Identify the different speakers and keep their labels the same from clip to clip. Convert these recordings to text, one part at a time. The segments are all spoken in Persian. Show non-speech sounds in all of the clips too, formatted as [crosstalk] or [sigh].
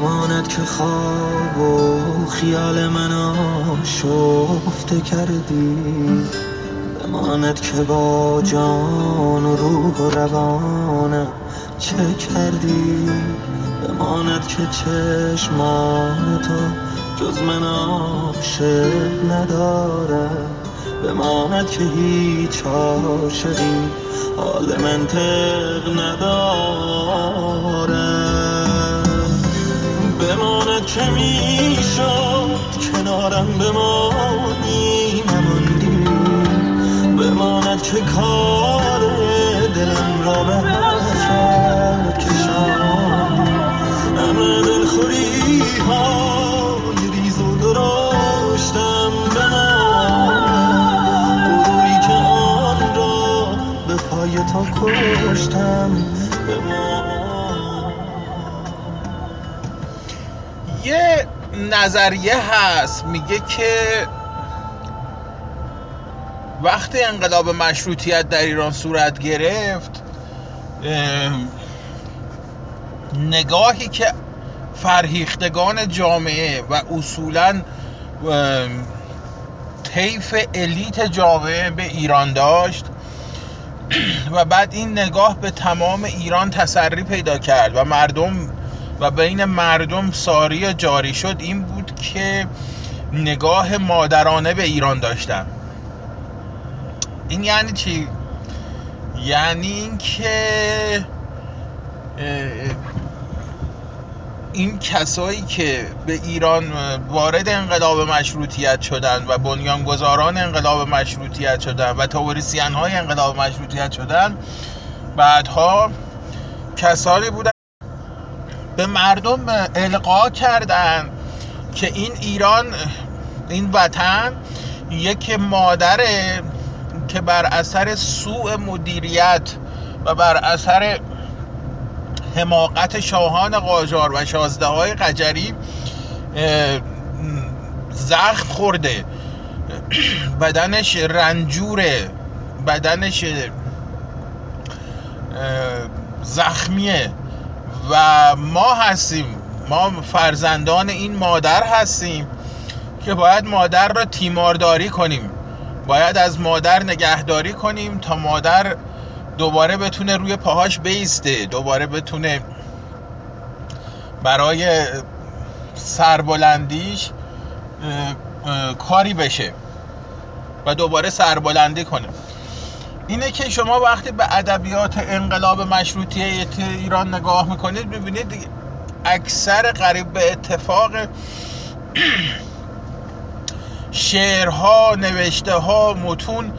Speaker 1: بماند که خواب و خیال من آشفته کردی. بماند که با جان و روح و روانم چه کردی؟ بماند که چشمان تو جز من عاشق ندارد. بماند که هیچ عاشقی حال منطق ندارد. که می‌شد؟ کنارم بمانی نماندی بماند که کار دلم را به حسرت کشاندی همه دلخوری های ریز و درشتم بماند غروری که آن را به پای تو کشتم. بماند
Speaker 2: یه نظریه هست میگه که وقتی انقلاب مشروطیت در ایران صورت گرفت نگاهی که فرهیختگان جامعه و اصولا طیف الیت جامعه به ایران داشت [clears throat] و بعد این نگاه به تمام ایران تسری پیدا کرد و مردم و بین مردم ساری جاری شد این بود که نگاه مادرانه به ایران داشتن این یعنی چی؟ یعنی اینکه این کسایی که به ایران وارد انقلاب مشروطیت شدن و بنیانگذاران انقلاب مشروطیت شدن و تئوریسین های انقلاب مشروطیت شدن بعدها کسانی بودن به مردم القا کردن که این ایران این وطن یک مادره که بر اثر سوء مدیریت و بر اثر حماقت شاهان قاجار و شازده های قجری زخم خورده. بدنش رنجوره. بدنش زخمیه. و ما هستیم. ما فرزندان این مادر هستیم که باید مادر را تیمارداری کنیم. باید از مادر نگهداری کنیم تا مادر دوباره بتونه روی پاهاش بیسته دوباره بتونه برای سربلندیش کاری بشه و دوباره سربلندی کنه. اینه که شما وقتی به ادبیات انقلاب مشروطیت ایران نگاه می‌کنید می‌بینید اکثر قریب به اتفاق [clears throat] شعرها نوشته ها متون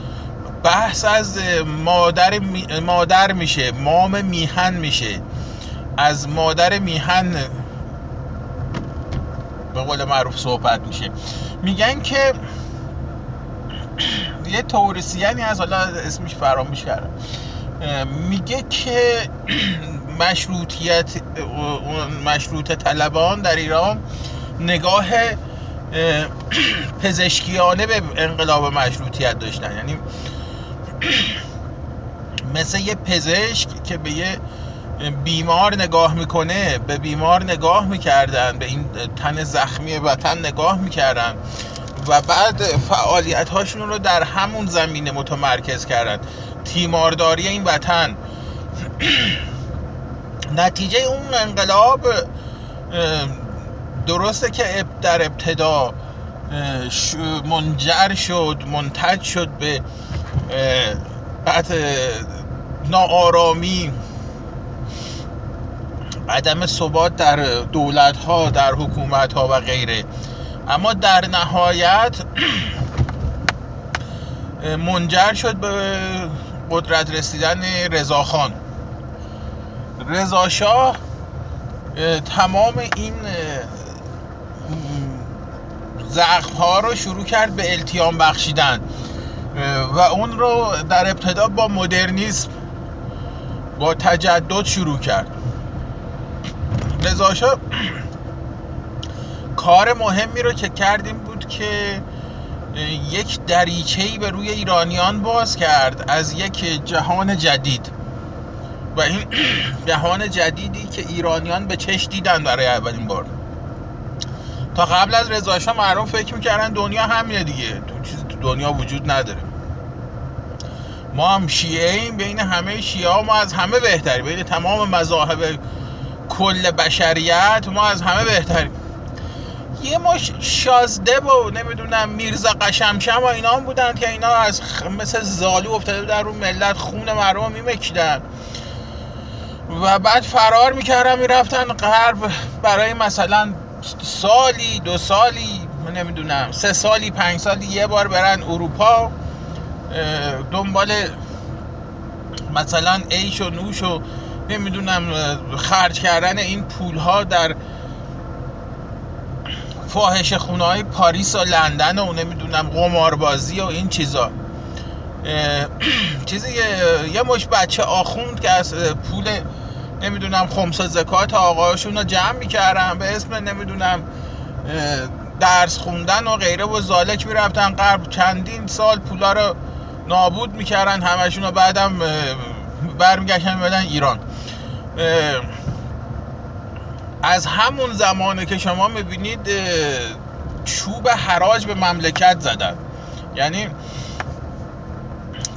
Speaker 2: بحث از مادر, مادر میشه مام میهن میشه. از مادر میهن به قول معروف صحبت میشه. میگن که یه توریسیانی از حالا اسمش فراموش کردم. میگه که مشروطیت مشروط طلبان در ایران نگاه پزشکیانه به انقلاب مشروطیت داشتن. یعنی مثل یه پزشک که به یه بیمار نگاه می‌کنه به بیمار نگاه می‌کردن به این تن زخمی وطن نگاه می‌کردن. و بعد فعالیت هاشون رو در همون زمینه متمرکز کردن. تیمارداری این وطن. [clears throat] نتیجه اون انقلاب درسته که در ابتدا منجر شد منتج شد به بعد ناآرامی. عدم ثبات در دولت ها در حکومت ها و غیره. اما در نهایت [clears throat] منجر شد به قدرت رسیدن رضاخان رضاشاه تمام این زخم ها رو شروع کرد به التیام بخشیدن. و اون رو در ابتدا با مدرنیسم با تجدد شروع کرد. رضاشاه [clears throat] کار مهمی رو که کردیم بود که یک دریچه‌ای به روی ایرانیان باز کرد از یک جهان جدید. و این [clears throat] جهان جدیدی که ایرانیان به چش دیدن برای اولین بار. تا قبل از رضا مردم فکر می‌کردن دنیا همینه دیگه. تو چیزی تو دنیا وجود نداره. ما هم شیعه ایم بین همه شیعه ها ما از همه بهتریم. بین تمام مذاهب کل بشریت ما از همه بهتریم. یه مش شازده و نمی‌دونم میرزا قشمشم و اینا هم بودن که اینا از خ- مثل زالو افتاده بودن رو ملت خون مردم میمکیدن. و بعد فرار می‌کردن می‌رفتن غرب برای مثلا سالی دو سالی نمی‌دونم سه سالی پنج سالی یه بار برن اروپا دنبال مثلا عیش و نوش و نمی‌دونم خرج کردن این پول ها در فاحشه خونه های پاریس و لندن و نمی‌دونم قماربازی و این چیزا. [clears throat] چیزی یه مش بچه آخوند که از پول نمی‌دونم خمس زکات آقاشون رو جمع می‌کردن به اسم نمی‌دونم درس خوندن و غیره و زالک می‌رفتن غرب. چندین سال پولا رو نابود می‌کردن همشون رو بعدم برمیگشتن میبدن ایران. از همون زمانه که شما می‌بینید چوب حراج به مملکت زدن. یعنی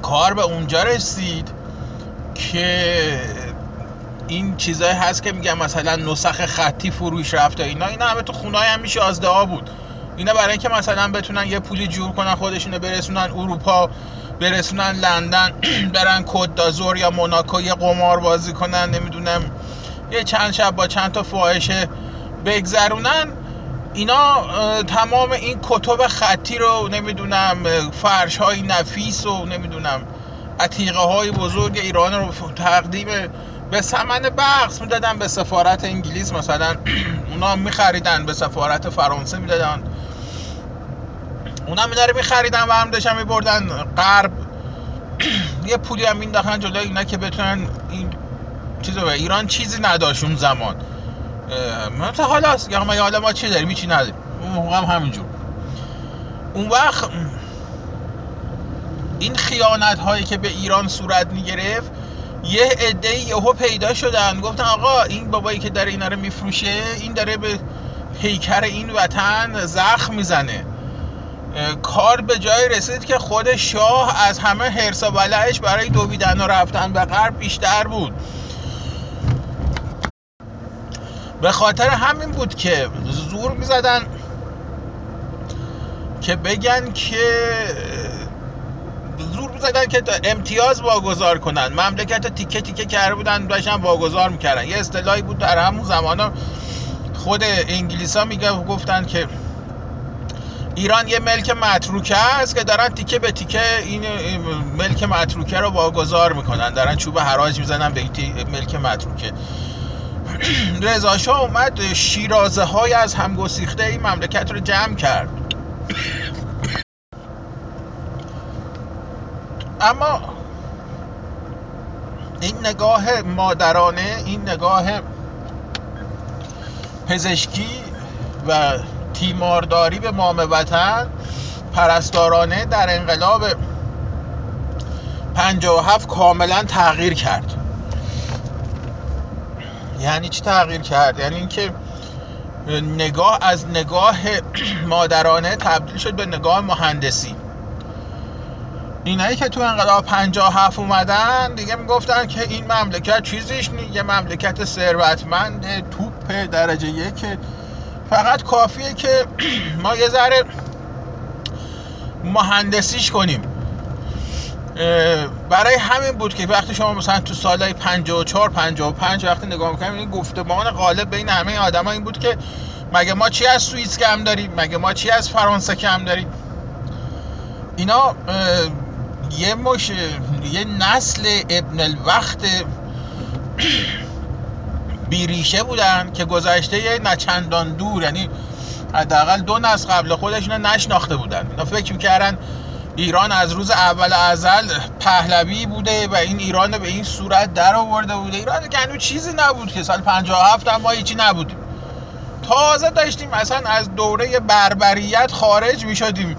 Speaker 2: کار به اونجا رسید که این چیزایی هست که میگم مثلا نسخ خطی فروش رفته اینا. اینا همه تو خونه هم میشه ها بود. اینا برای اینکه مثلا بتونن یه پولی جور کنن خودشونو برسونن اروپا برسونن لندن [clears throat] برن کد یا موناکو یه قمار بازی کنن نمی‌دونم. یه چند شب با چند تا فاحشه بگذرونن اینا تمام این کتب خطی رو نمی‌دونم فرش های نفیس و نمی‌دونم عتیقه های بزرگ ایران رو تقدیم به سمن بخص می‌دادن به سفارت انگلیس. مثلا [clears throat] اونا میخریدن به سفارت فرانسه می‌دادن. اونا میداره میخریدن و هم داشتن میبردن. غرب [clears throat] یه پولی هم مینداختن جلوی اینا که بتونن این چیزو به ایران چیزی نداشت اون زمان. مثلا حالا یا ما حالا ما چی داریم؟ چی نداریم. اون موقع هم همینجور. اون وقت این خیانت هایی که به ایران صورت می گرفت یه عده یهو پیدا شدن. گفتن آقا این بابایی که داره اینا رو میفروشه این داره به پیکر این وطن زخم می‌زنه. کار به جای رسید که خود شاه از همه حرس و ولعش برای دویدن و رفتن به غرب بیشتر بود. به خاطر همین بود که زور می‌زدن که بگن که زور می‌زدن که امتیاز واگذار کنن. مملکت تیکه تیکه کرده بودن داشتن واگذار می‌کردن. یه اصطلاحی بود در همون زمان خود انگلیس ها میگه گفتن که ایران یه ملک متروکه است که دارن تیکه به تیکه این ملک متروکه رو واگذار می‌کنن. دارن چوب حراج می‌زنن به این ملک متروکه. رضا شاه اومد شیرازه های از همگسیخته این مملکت رو جمع کرد. اما این نگاه مادرانه این نگاه پزشکی و تیمارداری به مام وطن پرستارانه در انقلاب 57 کاملا تغییر کرد. یعنی چی تغییر کرد؟ یعنی اینکه نگاه از نگاه [clears throat] مادرانه تبدیل شد به نگاه مهندسی. اینایی که تو انقلاب 57 اومدن دیگه می‌گفتن که این مملکت چیزیش نیست یه مملکت ثروتمند توپ درجه یک. فقط کافیه که [clears throat] ما یه ذره مهندسیش کنیم. برای همین بود که وقتی شما مثلا تو سالهای 54 55 وقتی نگاه می‌کنیم این گفتمان غالب بین همه آدما این بود که مگه ما چی از سوئیس کم داریم؟ مگه ما چی از فرانسه کم داریم؟ اینا یه مش یه نسل ابن الوقت [clears throat] بیریشه بودن که گذشته یه نچندان دور یعنی حداقل دو نسل قبل خودش اینا نشناخته بودن. اینا فکر می‌کردن ایران از روز اول ازل پهلوی بوده و این ایران به این صورت در آورده بوده. ایران که هنوز چیزی نبود که سال 57 هم ما هیچی نبودیم تازه داشتیم اصلا از دوره بربریت خارج می شدیم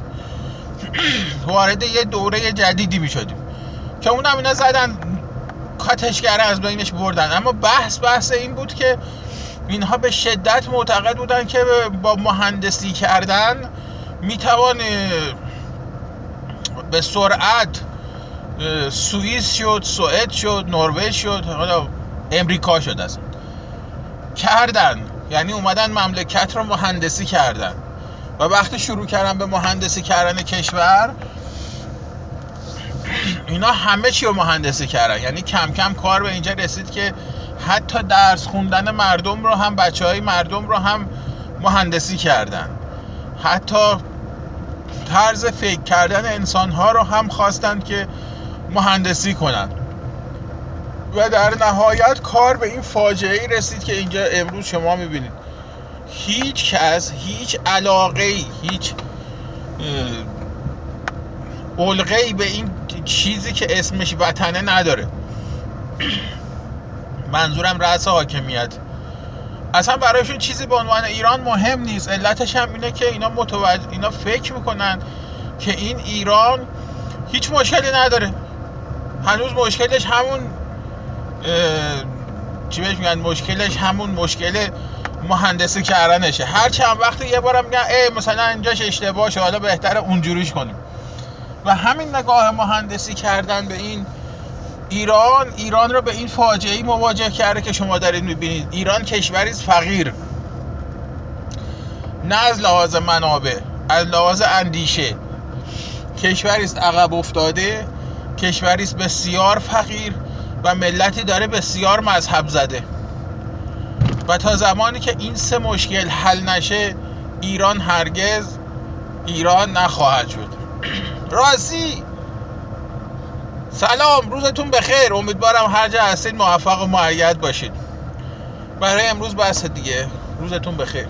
Speaker 2: [clears throat] وارد یه دوره جدیدی می شدیم که اونم اینا زدن کاتشگره از بینش بردن. اما بحث بحث این بود که اینها به شدت معتقد بودن که با مهندسی کردن می‌توان به سرعت سوئیس شد سوئد شد نروژ شد حالا امریکا شد اصلا. کردن یعنی اومدن مملکت رو مهندسی کردن. و وقتی شروع کردن به مهندسی کردن کشور اینا همه چی رو مهندسی کردن. یعنی کم کم کار به اینجا رسید که حتی درس خوندن مردم رو هم بچه های مردم رو هم مهندسی کردن. حتی طرز فکر کردن انسان ها رو هم خواستند که مهندسی کنند. و در نهایت کار به این فاجعه ای رسید که اینجا امروز شما می‌بینید. هیچ کس هیچ علاقه ای هیچ علقه ای به این چیزی که اسمش وطنه نداره. [clears throat] منظورم رأس حاکمیت. اصلا برایشون چیزی به عنوان ایران مهم نیست. علتش هم اینه که اینا متوجه اینا فکر می‌کنن که این ایران هیچ مشکلی نداره. هنوز مشکلش همون چی بهش میگن؟ مشکلش همون مشکل مهندسی کردنشه. هر چند وقت یه بارم میگن ای مثلا اینجاش اشتباه شده حالا بهتره اونجوریش کنیم. و همین نگاه مهندسی کردن به این ایران ایران رو به این فاجعه مواجه کرده که شما دارید می‌بینید. ایران کشوری فقیر. نه از لحاظ منابع از لحاظ اندیشه. کشوری است عقب افتاده کشوری است بسیار فقیر و ملتی داره بسیار مذهب زده. و تا زمانی که این سه مشکل حل نشه ایران هرگز ایران نخواهد شد. [clears throat] راستی! سلام روزتون بخیر. امیدوارم هر جا هستید موفق و معید باشید. برای امروز بس دیگه. روزتون بخیر.